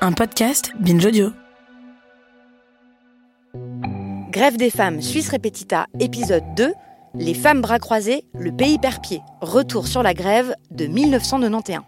Un podcast Binge Audio. Grève des femmes Suisse Repetita, épisode 2. Les femmes bras croisés, le pays perd pied. Retour sur la grève de 1991.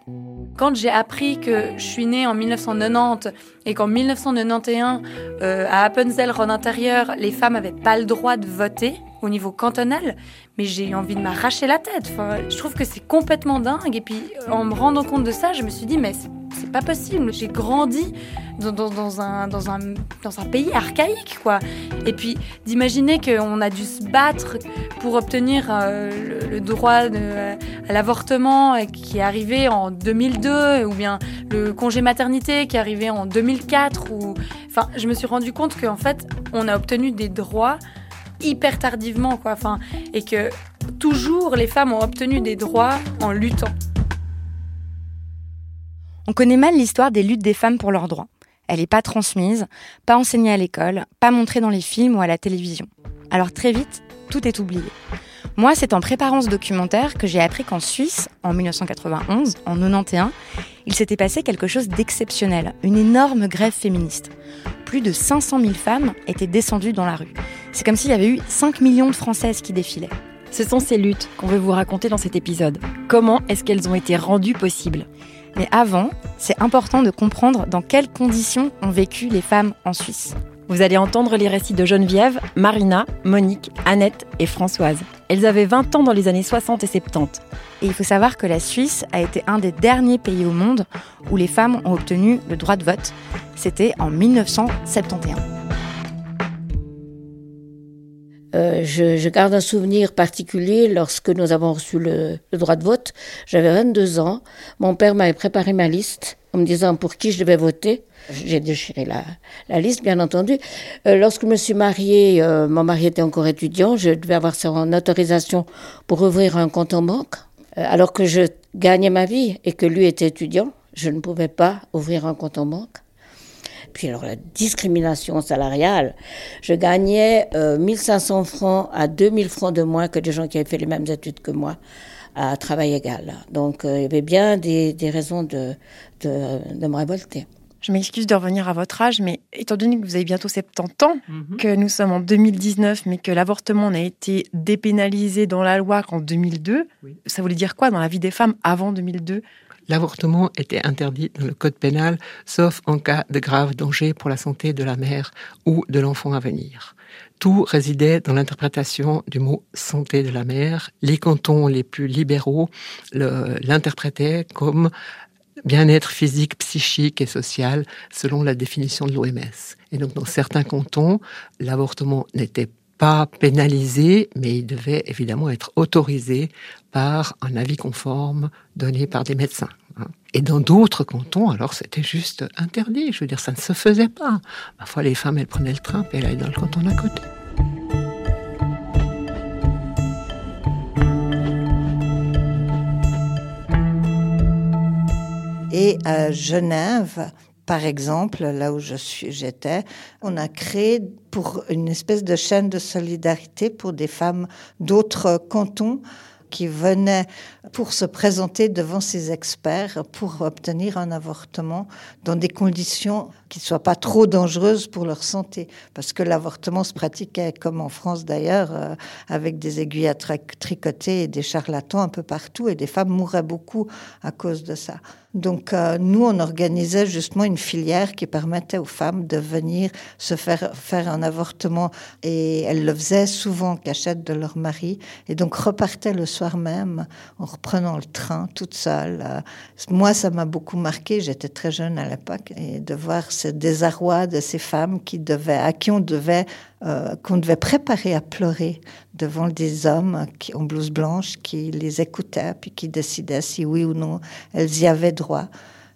Quand j'ai appris que je suis née en 1990 et qu'en 1991, euh, à Appenzell, Rhône intérieur, les femmes n'avaient pas le droit de voter au niveau cantonal, mais j'ai eu envie de m'arracher la tête. Enfin, je trouve que c'est complètement dingue. Et puis, en me rendant compte de ça, je me suis dit, mais c'est pas possible. J'ai grandi dans, un, dans, un, dans un pays archaïque, quoi. Et puis, d'imaginer qu'on a dû se battre pour obtenir euh, le, droit de, à l'avortement qui est arrivé en 2002, ou bien le congé maternité qui est arrivé en 2004. Ou... Enfin, je me suis rendu compte qu'en fait, on a obtenu des droits hyper tardivement, quoi. Enfin, et que toujours les femmes ont obtenu des droits en luttant. On connaît mal l'histoire des luttes des femmes pour leurs droits. Elle n'est pas transmise, pas enseignée à l'école, pas montrée dans les films ou à la télévision. Alors très vite, tout est oublié. Moi, c'est en préparant ce documentaire que j'ai appris qu'en Suisse, en 1991, en 91, il s'était passé quelque chose d'exceptionnel, une énorme grève féministe. Plus de 500 000 femmes étaient descendues dans la rue. C'est comme s'il y avait eu 5 millions de Françaises qui défilaient. Ce sont ces luttes qu'on veut vous raconter dans cet épisode. Comment est-ce qu'elles ont été rendues possibles? Mais avant, c'est important de comprendre dans quelles conditions ont vécu les femmes en Suisse. Vous allez entendre les récits de Geneviève, Marina, Monique, Annette et Françoise. Elles avaient 20 ans dans les années 60 et 70. Et il faut savoir que la Suisse a été un des derniers pays au monde où les femmes ont obtenu le droit de vote. C'était en 1971. Euh, je, garde un souvenir particulier lorsque nous avons reçu le, droit de vote. J'avais 22 ans. Mon père m'avait préparé ma liste en me disant pour qui je devais voter. J'ai déchiré la, liste, bien entendu. Euh, lorsque je me suis mariée, euh, mon mari était encore étudiant. Je devais avoir son autorisation pour ouvrir un compte en banque. Alors que je gagnais ma vie et que lui était étudiant, je ne pouvais pas ouvrir un compte en banque. Puis alors la discrimination salariale, je gagnais euh, 1500 francs à 2000 francs de moins que des gens qui avaient fait les mêmes études que moi à travail égal. Donc euh, il y avait bien des, des raisons de, de, de, me révolter. Je m'excuse de revenir à votre âge, mais étant donné que vous avez bientôt 70 ans, mm -hmm. que nous sommes en 2019, mais que l'avortement n'a été dépénalisé dans la loi qu'en 2002, oui. ça voulait dire quoi dans la vie des femmes avant 2002 L'avortement était interdit dans le code pénal, sauf en cas de grave danger pour la santé de la mère ou de l'enfant à venir. Tout résidait dans l'interprétation du mot santé de la mère. Les cantons les plus libéraux l'interprétaient comme bien-être physique, psychique et social selon la définition de l'OMS. Et donc dans certains cantons, l'avortement n'était pas pénalisé, mais il devait évidemment être autorisé par un avis conforme donné par des médecins. Et dans d'autres cantons, alors c'était juste interdit. Je veux dire, ça ne se faisait pas. Parfois, les femmes, elles prenaient le train et elles allaient dans le canton d'à côté. Et à Genève, par exemple, là où je suis, j'étais, on a créé pour une espèce de chaîne de solidarité pour des femmes d'autres cantons qui venaient pour se présenter devant ces experts pour obtenir un avortement dans des conditions qui ne soient pas trop dangereuses pour leur santé. Parce que l'avortement se pratiquait, comme en France d'ailleurs, euh, avec des aiguilles à tricoter et des charlatans un peu partout, et des femmes mouraient beaucoup à cause de ça. Donc euh, nous, on organisait justement une filière qui permettait aux femmes de venir se faire faire un avortement et elles le faisaient souvent en cachette de leur mari et donc repartaient le soir même en reprenant le train toute seule. Euh, moi, ça m'a beaucoup marqué. J'étais très jeune à l'époque et de voir ce désarroi de ces femmes qui devaient, à qui on devait, euh, qu'on devait préparer à pleurer devant des hommes qui, en blouse blanche qui les écoutaient puis qui décidaient si oui ou non elles y avaient droit.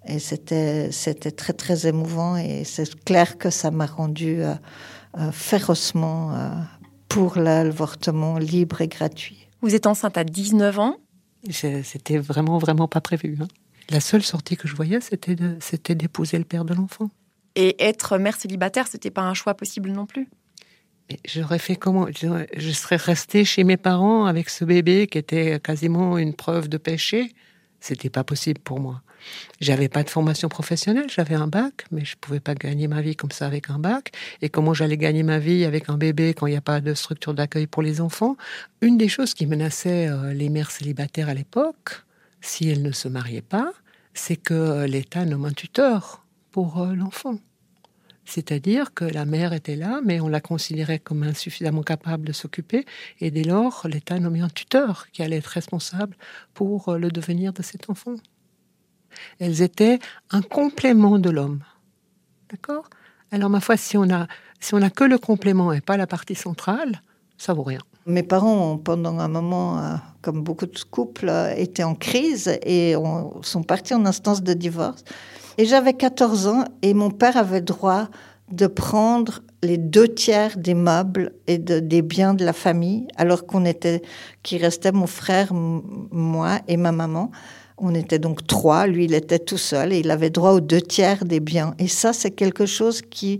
Et c'était, c'était très, très émouvant et c'est clair que ça m'a rendu euh, euh, férocement pour l'avortement libre et gratuit. Vous êtes enceinte à 19 ans C'était vraiment, vraiment pas prévu. Hein. La seule sortie que je voyais, c'était de, c'était d'épouser le père de l'enfant. Et être mère célibataire, c'était pas un choix possible non plus. j'aurais fait comment? Je serais restée chez mes parents avec ce bébé qui était quasiment une preuve de péché. C'était pas possible pour moi. J'avais pas de formation professionnelle, j'avais un bac, mais je pouvais pas gagner ma vie comme ça avec un bac. Et comment j'allais gagner ma vie avec un bébé quand il n'y a pas de structure d'accueil pour les enfants? Une des choses qui menaçait euh, les mères célibataires à l'époque, si elles ne se mariaient pas, c'est que l'État nomme un tuteur pour euh, l'enfant. C'est-à-dire que la mère était là, mais on la considérait comme insuffisamment capable de s'occuper, et dès lors, l'État nommait un tuteur qui allait être responsable pour euh, le devenir de cet enfant. Elles étaient un complément de l'homme. D'accord? Alors, ma foi, si on a, si on a que le complément et pas la partie centrale, ça vaut rien. Mes parents, pendant un moment, euh, comme beaucoup de couples, étaient en crise et sont partis en instance de divorce. Et j'avais 14 ans et mon père avait droit de prendre les deux tiers des meubles et des biens de la famille, alors qu'on était, qui restait mon frère, moi et ma maman. On était donc trois. Lui, il était tout seul et il avait droit aux deux tiers des biens. Et ça, c'est quelque chose qui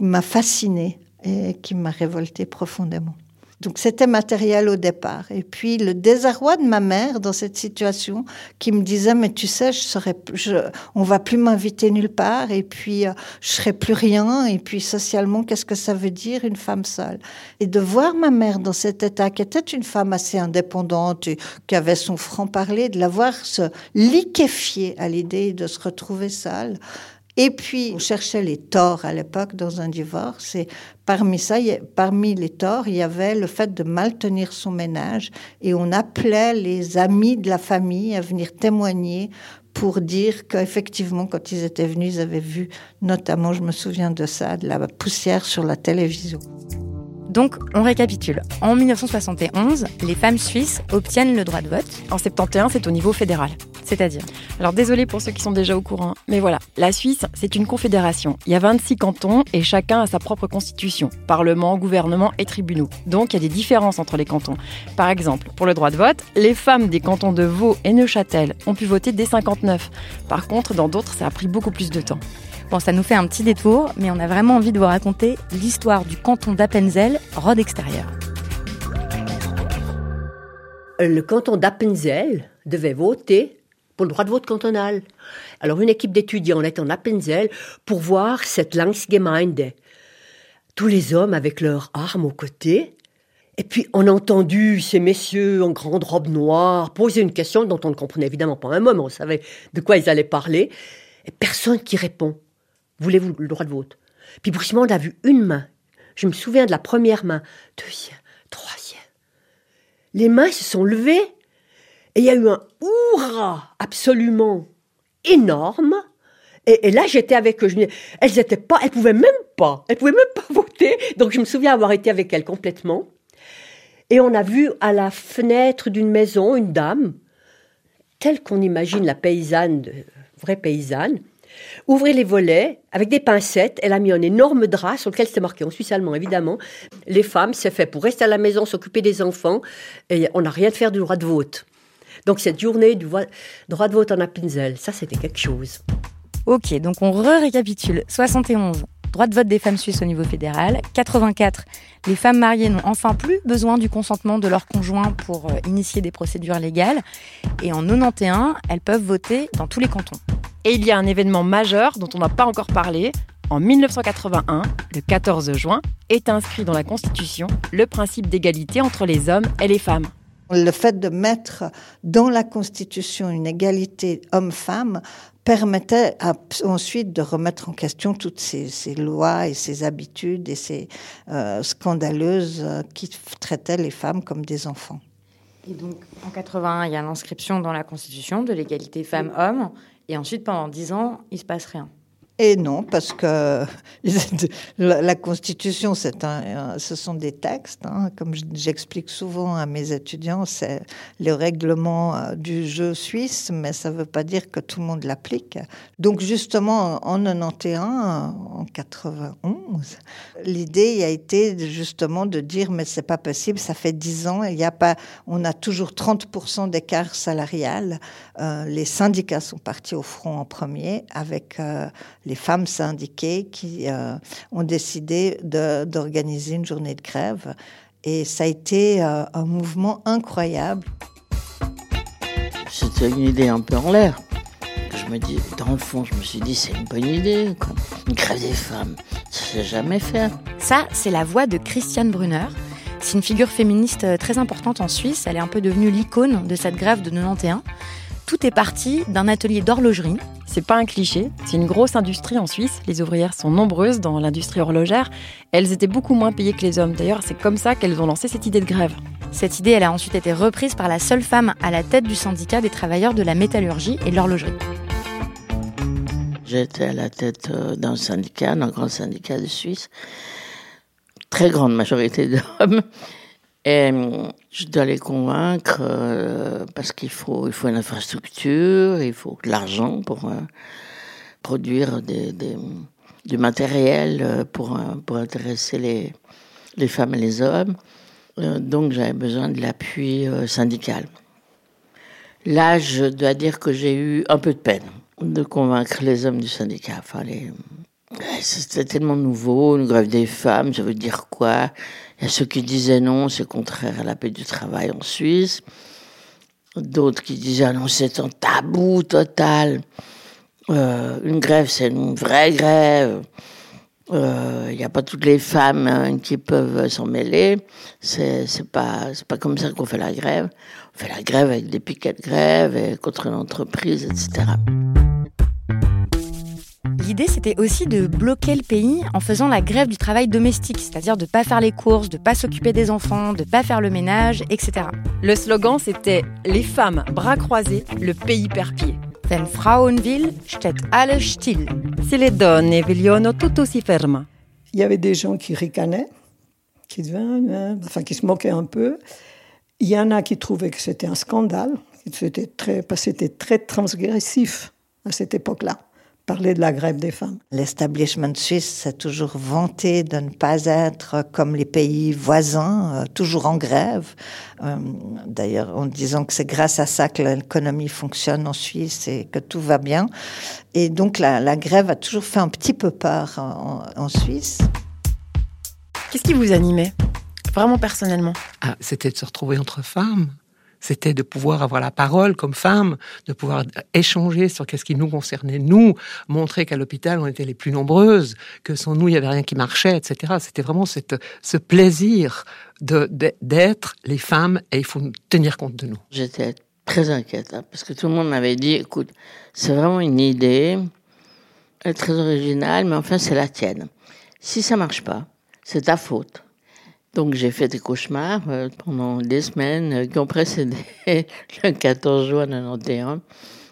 m'a fasciné et qui m'a révolté profondément. Donc c'était matériel au départ. Et puis le désarroi de ma mère dans cette situation qui me disait mais tu sais je serais je, on va plus m'inviter nulle part. Et puis euh, je serai plus rien. Et puis socialement qu'est-ce que ça veut dire une femme seule? Et de voir ma mère dans cet état qui était une femme assez indépendante et qui avait son franc parler de la voir se liquéfier à l'idée de se retrouver seule et puis, on cherchait les torts à l'époque dans un divorce. Et parmi ça, parmi les torts, il y avait le fait de mal tenir son ménage. Et on appelait les amis de la famille à venir témoigner pour dire qu'effectivement, quand ils étaient venus, ils avaient vu, notamment, je me souviens de ça, de la poussière sur la télévision. Donc, on récapitule. En 1971, les femmes suisses obtiennent le droit de vote. En 71, c'est au niveau fédéral. C'est-à-dire Alors désolé pour ceux qui sont déjà au courant, mais voilà, la Suisse, c'est une confédération. Il y a 26 cantons et chacun a sa propre constitution, parlement, gouvernement et tribunaux. Donc il y a des différences entre les cantons. Par exemple, pour le droit de vote, les femmes des cantons de Vaud et Neuchâtel ont pu voter dès 59. Par contre, dans d'autres, ça a pris beaucoup plus de temps. Bon, ça nous fait un petit détour, mais on a vraiment envie de vous raconter l'histoire du canton d'Appenzell, Rhodes extérieur. Le canton d'Appenzell devait voter pour le droit de vote cantonal. Alors une équipe d'étudiants est en Appenzell pour voir cette Langsgemeinde. Tous les hommes avec leurs armes aux côtés. Et puis on a entendu ces messieurs en grande robe noire poser une question dont on ne comprenait évidemment pas un mais on savait de quoi ils allaient parler. Et personne qui répond. Voulez-vous le droit de vote? Puis brusquement on a vu une main. Je me souviens de la première main, deuxième, troisième. Les mains se sont levées et il y a eu un hurrah absolument énorme. Et, là, j'étais avec eux. Elles étaient pas, elles pouvaient même pas, elles pouvaient même pas voter. Donc, je me souviens avoir été avec elles complètement. Et on a vu à la fenêtre d'une maison une dame, telle qu'on imagine la paysanne, vraie paysanne, ouvrir les volets avec des pincettes. Elle a mis un énorme drap sur lequel c'était marqué en suisse allemand, évidemment. Les femmes, c'est fait pour rester à la maison, s'occuper des enfants, et on n'a rien de faire du droit de vote. Donc cette journée du droit de vote en Appenzell, ça c'était quelque chose. Ok, donc on récapitule. 71, droit de vote des femmes suisses au niveau fédéral. 84, les femmes mariées n'ont enfin plus besoin du consentement de leur conjoint pour euh, initier des procédures légales. Et en 91, elles peuvent voter dans tous les cantons. Et il y a un événement majeur dont on n'a pas encore parlé. En 1981, le 14 juin, est inscrit dans la Constitution le principe d'égalité entre les hommes et les femmes. Le fait de mettre dans la Constitution une égalité homme-femme permettait ensuite de remettre en question toutes ces, lois et ces habitudes et ces euh, scandaleuses euh, qui traitaient les femmes comme des enfants. Et donc, en 81, il y a l'inscription dans la Constitution de l'égalité femmes-hommes, et ensuite, pendant dix ans, il se passe rien. Et non, parce que la Constitution, ce sont des textes. Hein. Comme j'explique souvent à mes étudiants, c'est le règlement euh, du jeu suisse, mais ça ne veut pas dire que tout le monde l'applique. Donc justement, en 91, en 91, l'idée a été justement de dire, mais c'est pas possible, ça fait 10 ans, il y a pas, on a toujours 30% d'écart salarial. Euh, les syndicats sont partis au front en premier avec euh, les femmes syndiquées qui euh, ont décidé d'organiser une journée de grève. Et ça a été un mouvement incroyable. C'était une idée un peu en l'air. Je me dis, dans le fond, je me suis dit, c'est une bonne idée. Une grève des femmes, ça ne jamais fait. Ça, c'est la voix de Christiane Brunner. C'est une figure féministe euh, très importante en Suisse. Elle est un peu devenue l'icône de cette grève de 91. Tout est parti d'un atelier d'horlogerie c'est pas un cliché, c'est une grosse industrie en Suisse. Les ouvrières sont nombreuses dans l'industrie horlogère. Elles étaient beaucoup moins payées que les hommes. D'ailleurs, c'est comme ça qu'elles ont lancé cette idée de grève. Cette idée, elle a ensuite été reprise par la seule femme à la tête du syndicat des travailleurs de la métallurgie et de l'horlogerie. J'étais à la tête euh, d'un syndicat, d'un grand syndicat de Suisse. Très grande majorité d'hommes. Et je dois les convaincre euh, parce qu'il faut, il faut une infrastructure, il faut de l'argent pour euh, produire du matériel euh, pour, pour intéresser les, les femmes et les hommes. donc j'avais besoin de l'appui syndical. Là, je dois dire que j'ai eu un peu de peine de convaincre les hommes du syndicat. C'était tellement nouveau, une grève des femmes, ça veut dire quoi? Il y a ceux qui disaient non, c'est contraire à la paix du travail en Suisse. D'autres qui disaient ah non, c'est un tabou total. Euh, une grève, c'est une vraie grève. Euh, il n'y a pas toutes les femmes hein, qui peuvent s'en mêler. C'est, pas, pas comme ça qu'on fait la grève. On fait la grève avec des piquets de grève et contre une entreprise, etc. L'idée, c'était aussi de bloquer le pays en faisant la grève du travail domestique, c'est-à-dire de ne pas faire les courses, de ne pas s'occuper des enfants, de ne pas faire le ménage, etc. Le slogan, c'était Les femmes, bras croisés, le pays perd pied. Wenn Frauen will, steht alles still. Si les donne vogliono, tutto si ferma. Il y avait des gens qui ricanaient, qui, enfin, qui se moquaient un peu. Il y en a qui trouvaient que c'était un scandale, c'était très, parce que c'était très transgressif à cette époque-là parler de la grève des femmes. L'establishment suisse s'est toujours vanté de ne pas être comme les pays voisins, euh, toujours en grève. Euh, d'ailleurs, en disant que c'est grâce à ça que l'économie fonctionne en Suisse et que tout va bien. Et donc la, grève a toujours fait un petit peu peur en, Suisse. Qu'est-ce qui vous animait, vraiment personnellement? Ah, C'était de se retrouver entre femmes c'était de pouvoir avoir la parole comme femme, de pouvoir échanger sur qu'est-ce qui nous concernait, nous, montrer qu'à l'hôpital, on était les plus nombreuses, que sans nous, il n'y avait rien qui marchait, etc. C'était vraiment cette, ce plaisir d'être les femmes et il faut tenir compte de nous. J'étais très inquiète, hein, parce que tout le monde m'avait dit, écoute, c'est vraiment une idée, elle est très originale, mais enfin, c'est la tienne. Si ça marche pas, c'est ta faute. Donc j'ai fait des cauchemars euh, pendant des semaines euh, qui ont précédé le 14 juin 91,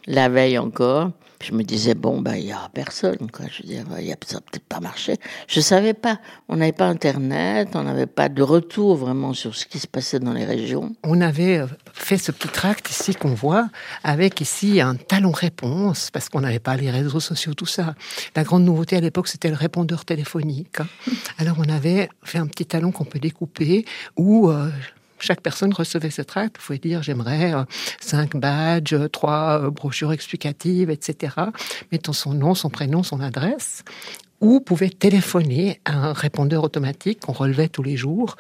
la veille encore. Je me disais, bon, ben, il n'y aura personne, quoi. Je disais, il a ça peut-être pas marché. Je savais pas. On n'avait pas Internet, on n'avait pas de retour vraiment sur ce qui se passait dans les régions. On avait euh, fait ce petit tract ici qu'on voit, avec ici un talon réponse, parce qu'on n'avait pas les réseaux sociaux, tout ça. La grande nouveauté à l'époque, c'était le répondeur téléphonique. Hein. Alors on avait fait un petit talon qu'on peut découper, où euh, chaque personne recevait ce tract. Vous pouvez dire j'aimerais euh, cinq badges, trois euh, brochures explicatives, etc. Mettant son nom, son prénom, son adresse ou pouvait téléphoner à un répondeur automatique qu'on relevait tous les jours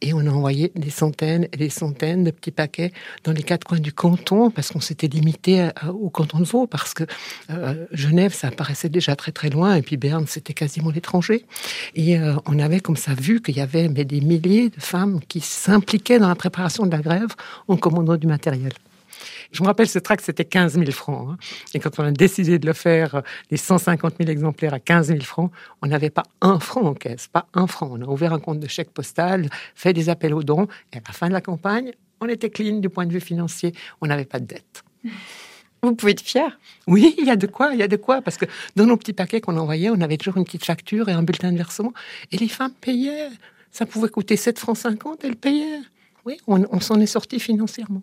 et on a envoyé des centaines et des centaines de petits paquets dans les quatre coins du canton parce qu'on s'était limité au canton de Vaud parce que euh, Genève ça paraissait déjà très très loin et puis Berne c'était quasiment l'étranger et euh, on avait comme ça vu qu'il y avait mais des milliers de femmes qui s'impliquaient dans la préparation de la grève en commandant du matériel. Je me rappelle, ce tract, c'était 15 000 francs. Hein. Et quand on a décidé de le faire, euh, les 150 000 exemplaires à 15 000 francs, on n'avait pas un franc en caisse, pas un franc. On a ouvert un compte de chèque postal, fait des appels aux dons, et à la fin de la campagne, on était clean du point de vue financier. On n'avait pas de dette. Vous pouvez être fier. Oui, il y a de quoi, il y a de quoi, parce que dans nos petits paquets qu'on envoyait, on avait toujours une petite facture et un bulletin de versement, et les femmes payaient. Ça pouvait coûter 7 francs 50, elles payaient. Oui, on, on s'en est sorti financièrement.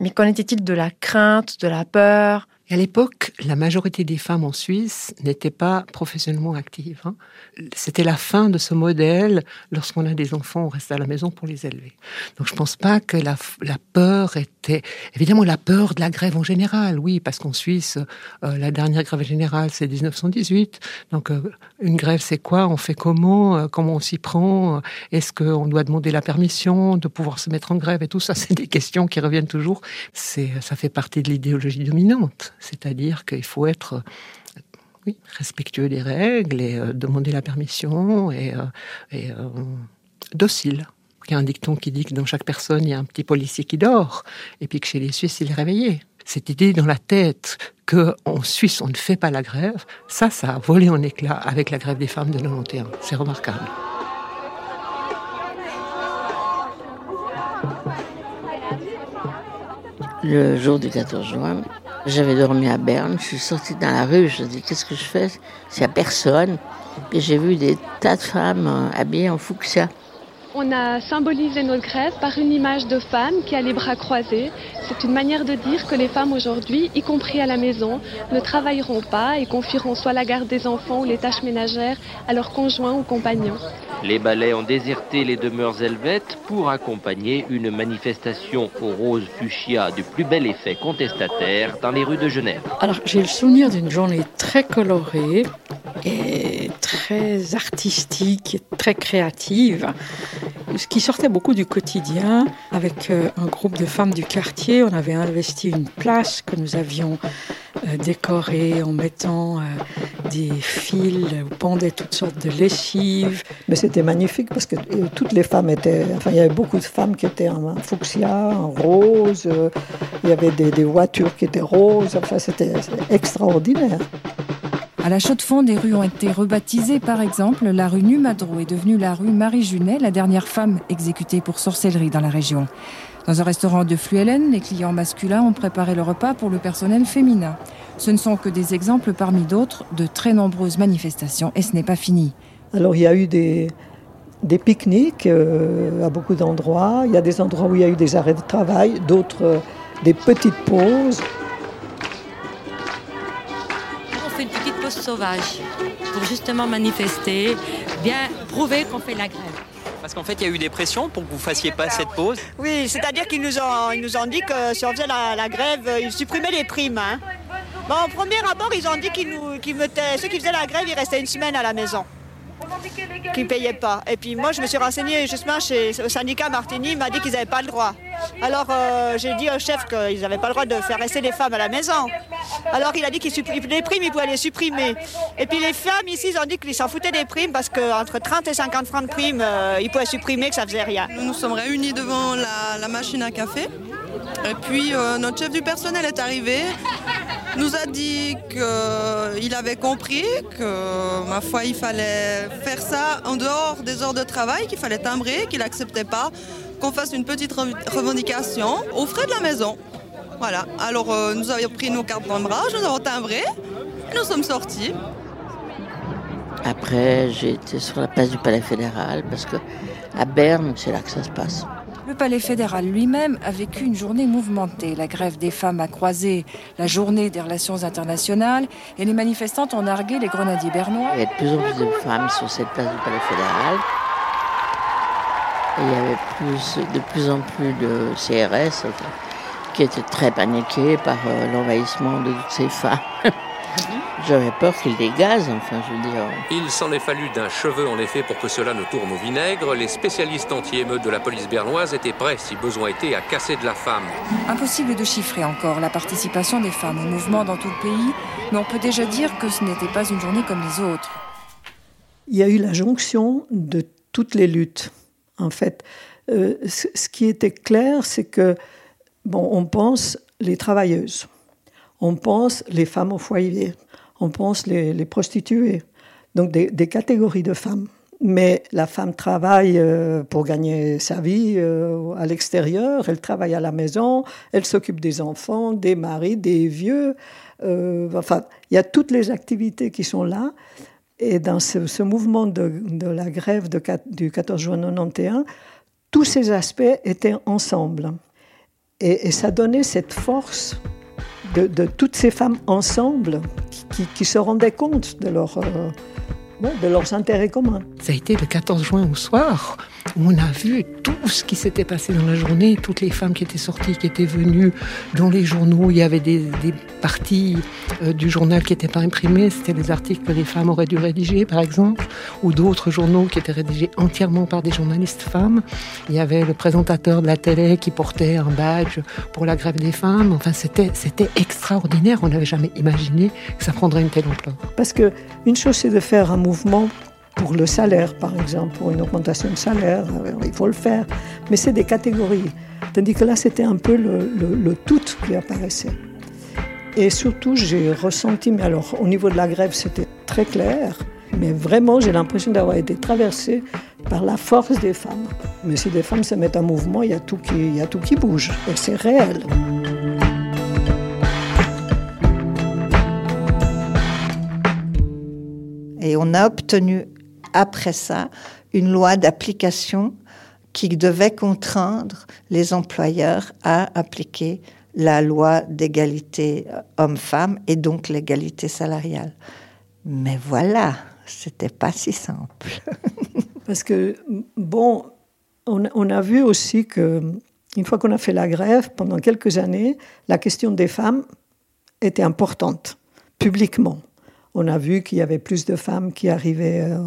Mais qu'en était-il de la crainte, de la peur? À l'époque, la majorité des femmes en Suisse n'étaient pas professionnellement actives. Hein. C'était la fin de ce modèle. Lorsqu'on a des enfants, on reste à la maison pour les élever. Donc je pense pas que la, la peur était... Évidemment, la peur de la grève en général, oui, parce qu'en Suisse, euh, la dernière grève générale, c'est 1918. Donc euh, une grève, c'est quoi? On fait comment? Euh, Comment on s'y prend? Est-ce qu'on doit demander la permission de pouvoir se mettre en grève Et tout ça, c'est des questions qui reviennent toujours. C'est, ça fait partie de l'idéologie dominante c'est-à-dire qu'il faut être respectueux des règles et demander la permission et, docile. Il y a un dicton qui dit que dans chaque personne, il y a un petit policier qui dort, et puis que chez les Suisses, il est réveillé. Cette idée dans la tête qu'en Suisse, on ne fait pas la grève, ça, ça a volé en éclats avec la grève des femmes de 91. C'est remarquable. Le jour du 14 juin, j'avais dormi à Berne, je suis sortie dans la rue, je me dis qu'est-ce que je fais? S'il n'y a personne. Et j'ai vu des tas de femmes euh, habillées en fuchsia. On a symbolisé notre grève par une image de femme qui a les bras croisés. C'est une manière de dire que les femmes aujourd'hui, y compris à la maison, ne travailleront pas et confieront soit la garde des enfants ou les tâches ménagères à leurs conjoints ou compagnons. Les balais ont déserté les demeures helvètes pour accompagner une manifestation au rose fuchsia du plus bel effet contestataire dans les rues de Genève. Alors j'ai le souvenir d'une journée très colorée et très artistique, très créative, ce qui sortait beaucoup du quotidien. Avec euh, un groupe de femmes du quartier, on avait investi une place que nous avions euh, décorée en mettant euh, des fils où pendaient toutes sortes de lessives. Mais c'était magnifique parce que toutes les femmes étaient, enfin il y avait beaucoup de femmes qui étaient en fuchsia, en rose, il y avait des, des voitures qui étaient roses, enfin c'était extraordinaire. À la Chaux-de-Fonds, des rues ont été rebaptisées. Par exemple, la rue Numadro est devenue la rue Marie-Junet, la dernière femme exécutée pour sorcellerie dans la région. Dans un restaurant de Fluellen, les clients masculins ont préparé le repas pour le personnel féminin. Ce ne sont que des exemples parmi d'autres de très nombreuses manifestations et ce n'est pas fini. Alors il y a eu des, des pique-niques euh, à beaucoup d'endroits. Il y a des endroits où il y a eu des arrêts de travail, d'autres euh, des petites pauses. Sauvage pour justement manifester, bien prouver qu'on fait la grève. Parce qu'en fait, il y a eu des pressions pour que vous fassiez pas cette pause. Oui, c'est-à-dire qu'ils nous ont, ils nous ont dit que si on faisait la, grève, ils supprimaient les primes. Hein. Bon, au premier abord, ils ont dit qu'ils nous, qu'ils mettaient, ceux qui faisaient la grève, ils restaient une semaine à la maison qui ne payaient pas. Et puis moi, je me suis renseignée justement chez, au syndicat Martini, il m'a dit qu'ils n'avaient pas le droit. Alors euh, j'ai dit au chef qu'ils n'avaient pas le droit de faire rester les femmes à la maison. Alors il a dit qu'il les primes, il pouvait les supprimer. Et puis les femmes ici, ils ont dit qu'ils s'en foutaient des primes parce qu'entre 30 et 50 francs de primes, euh, ils pouvaient supprimer, que ça faisait rien. Nous nous sommes réunis devant la, machine à café. Et puis euh, notre chef du personnel est arrivé, nous a dit qu'il avait compris que, ma foi, il fallait faire ça en dehors des heures de travail, qu'il fallait timbrer, qu'il n'acceptait pas qu'on fasse une petite revendication aux frais de la maison. Voilà. Alors euh, nous avions pris nos cartes d'embrage, nous avons timbré et nous sommes sortis. Après, j'ai été sur la place du Palais fédéral parce que à Berne, c'est là que ça se passe. Le Palais fédéral lui-même a vécu une journée mouvementée. La grève des femmes a croisé la journée des relations internationales et les manifestantes ont nargué les grenadiers bernois. Il y a de plus en plus de femmes sur cette place du Palais fédéral. Il y avait plus, de plus en plus de CRS qui étaient très paniqués par euh, l'envahissement de toutes ces femmes. J'avais peur qu'il dégazent, enfin, je veux dire. Il s'en est fallu d'un cheveu, en effet, pour que cela ne tourne au vinaigre. Les spécialistes anti-émeutes de la police bernoise étaient prêts, si besoin était, à casser de la femme. Impossible de chiffrer encore la participation des femmes au mouvement dans tout le pays, mais on peut déjà dire que ce n'était pas une journée comme les autres. Il y a eu la jonction de toutes les luttes, en fait. Euh, ce qui était clair, c'est que, bon, on pense les travailleuses, on pense les femmes au foyer, on pense les, prostituées, donc des, catégories de femmes. Mais la femme travaille euh, pour gagner sa vie euh, à l'extérieur, elle travaille à la maison, elle s'occupe des enfants, des maris, des vieux. Euh, enfin, il y a toutes les activités qui sont là. Et dans ce, mouvement de, la grève du 14 juin 91, tous ces aspects étaient ensemble. Et, ça donnait cette force de, toutes ces femmes ensemble qui, se rendaient compte de leur de leurs intérêts communs. Ça a été le 14 juin au soir on a vu tout ce qui s'était passé dans la journée, toutes les femmes qui étaient sorties, qui étaient venues dans les journaux. Il y avait des, parties euh, du journal qui n'étaient pas imprimées. C'était des articles que les femmes auraient dû rédiger, par exemple, ou d'autres journaux qui étaient rédigés entièrement par des journalistes femmes. Il y avait le présentateur de la télé qui portait un badge pour la grève des femmes. Enfin, c'était, c'était extraordinaire. On n'avait jamais imaginé que ça prendrait une telle ampleur. Parce que une chose, c'est de faire un mouvement pour le salaire, par exemple, pour une augmentation de salaire, euh, il faut le faire. Mais c'est des catégories. Tandis que là, c'était un peu le, tout qui apparaissait. Et surtout, j'ai ressenti, mais alors au niveau de la grève, c'était très clair, mais vraiment, j'ai l'impression d'avoir été traversée par la force des femmes. Mais si des femmes se mettent en mouvement, il y a tout qui, il y a tout qui bouge, et c'est réel. Et on a obtenu après ça une loi d'application qui devait contraindre les employeurs à appliquer la loi d'égalité homme-femme et donc l'égalité salariale. Mais voilà, c'était pas si simple. Parce que, bon, on, on a vu aussi que, une fois qu'on a fait la grève, pendant quelques années, la question des femmes était importante, publiquement. On a vu qu'il y avait plus de femmes qui arrivaient euh,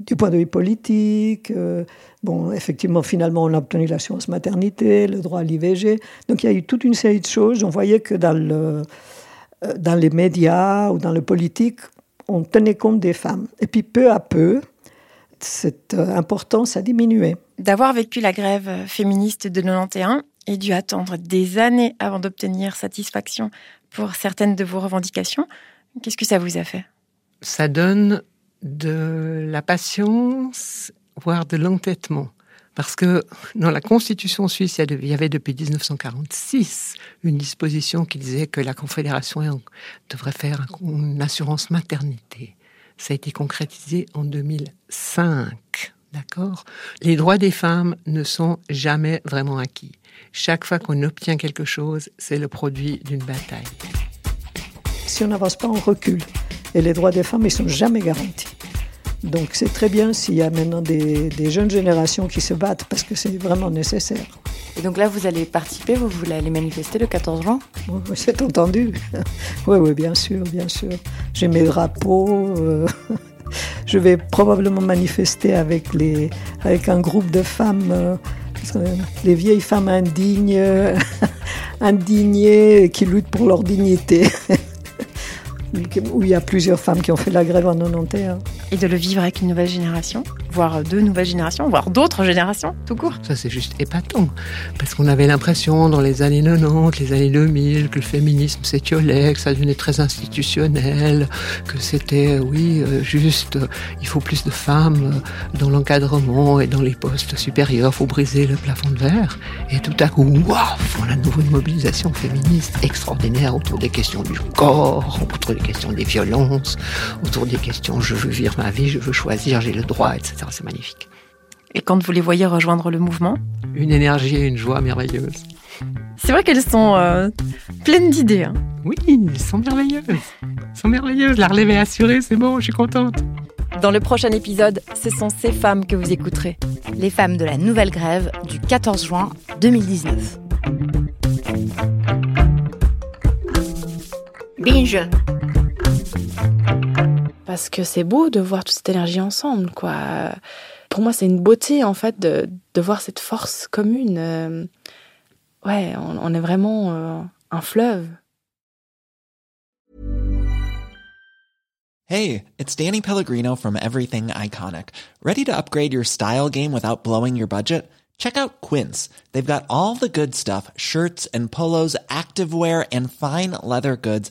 du point de vue politique. Euh, bon, effectivement, finalement, on a obtenu l'assurance maternité, le droit à l'IVG. Donc il y a eu toute une série de choses. On voyait que dans, euh, dans les médias ou dans le politique, on tenait compte des femmes. Et puis peu à peu, cette importance a diminué. D'avoir vécu la grève féministe de 91 et dû attendre des années avant d'obtenir satisfaction pour certaines de vos revendications, qu'est-ce que ça vous a fait? Ça donne de la patience, voire de l'entêtement. Parce que dans la Constitution suisse, il y avait depuis 1946 une disposition qui disait que la Confédération devrait faire une assurance maternité. Ça a été concrétisé en 2005. D'accord? Les droits des femmes ne sont jamais vraiment acquis. Chaque fois qu'on obtient quelque chose, c'est le produit d'une bataille. Si on n'avance pas, on recule. Et les droits des femmes, ils sont jamais garantis. Donc c'est très bien s'il y a maintenant des, jeunes générations qui se battent parce que c'est vraiment nécessaire. Et donc là, vous allez participer, vous voulez aller manifester le 14 juin? Oui, c'est entendu. oui, oui, bien sûr, bien sûr. J'ai mes drapeaux. Euh, je vais probablement manifester avec, les, avec un groupe de femmes, euh, les vieilles femmes indignes, indignées qui luttent pour leur dignité. Où il y a plusieurs femmes qui ont fait la grève en 91. Et de le vivre avec une nouvelle génération, voire deux nouvelles générations, voire d'autres générations, tout court. Ça, c'est juste épatant. Parce qu'on avait l'impression, dans les années 90, les années 2000, que le féminisme s'étiolait, que ça devenait très institutionnel, que c'était, oui, euh, juste, euh, il faut plus de femmes euh, dans l'encadrement et dans les postes supérieurs, il faut briser le plafond de verre. Et tout à coup, waouh, on a de nouveau une mobilisation féministe extraordinaire autour des questions du corps, autour des questions des violences, autour des questions je veux vivre ma vie, je veux choisir, j'ai le droit, etc. C'est magnifique. Et quand vous les voyez rejoindre le mouvement? Une énergie et une joie merveilleuses. C'est vrai qu'elles sont euh, pleines d'idées. Hein. Oui, elles sont merveilleuses. Elles sont merveilleuses. La relève est assurée, c'est bon, je suis contente. Dans le prochain épisode, ce sont ces femmes que vous écouterez. Les femmes de la nouvelle grève du 14 juin 2019. Binge parce que c'est beau de voir toute cette énergie ensemble, quoi. Pour moi, c'est une beauté, en fait, de, de voir cette force commune. Euh, ouais, on, est vraiment euh, un fleuve. Hey, it's Danny Pellegrino from Everything Iconic. Ready to upgrade your style game without blowing your budget? Check out Quince. They've got all the good stuff, shirts and polos, activewear, and fine leather goods,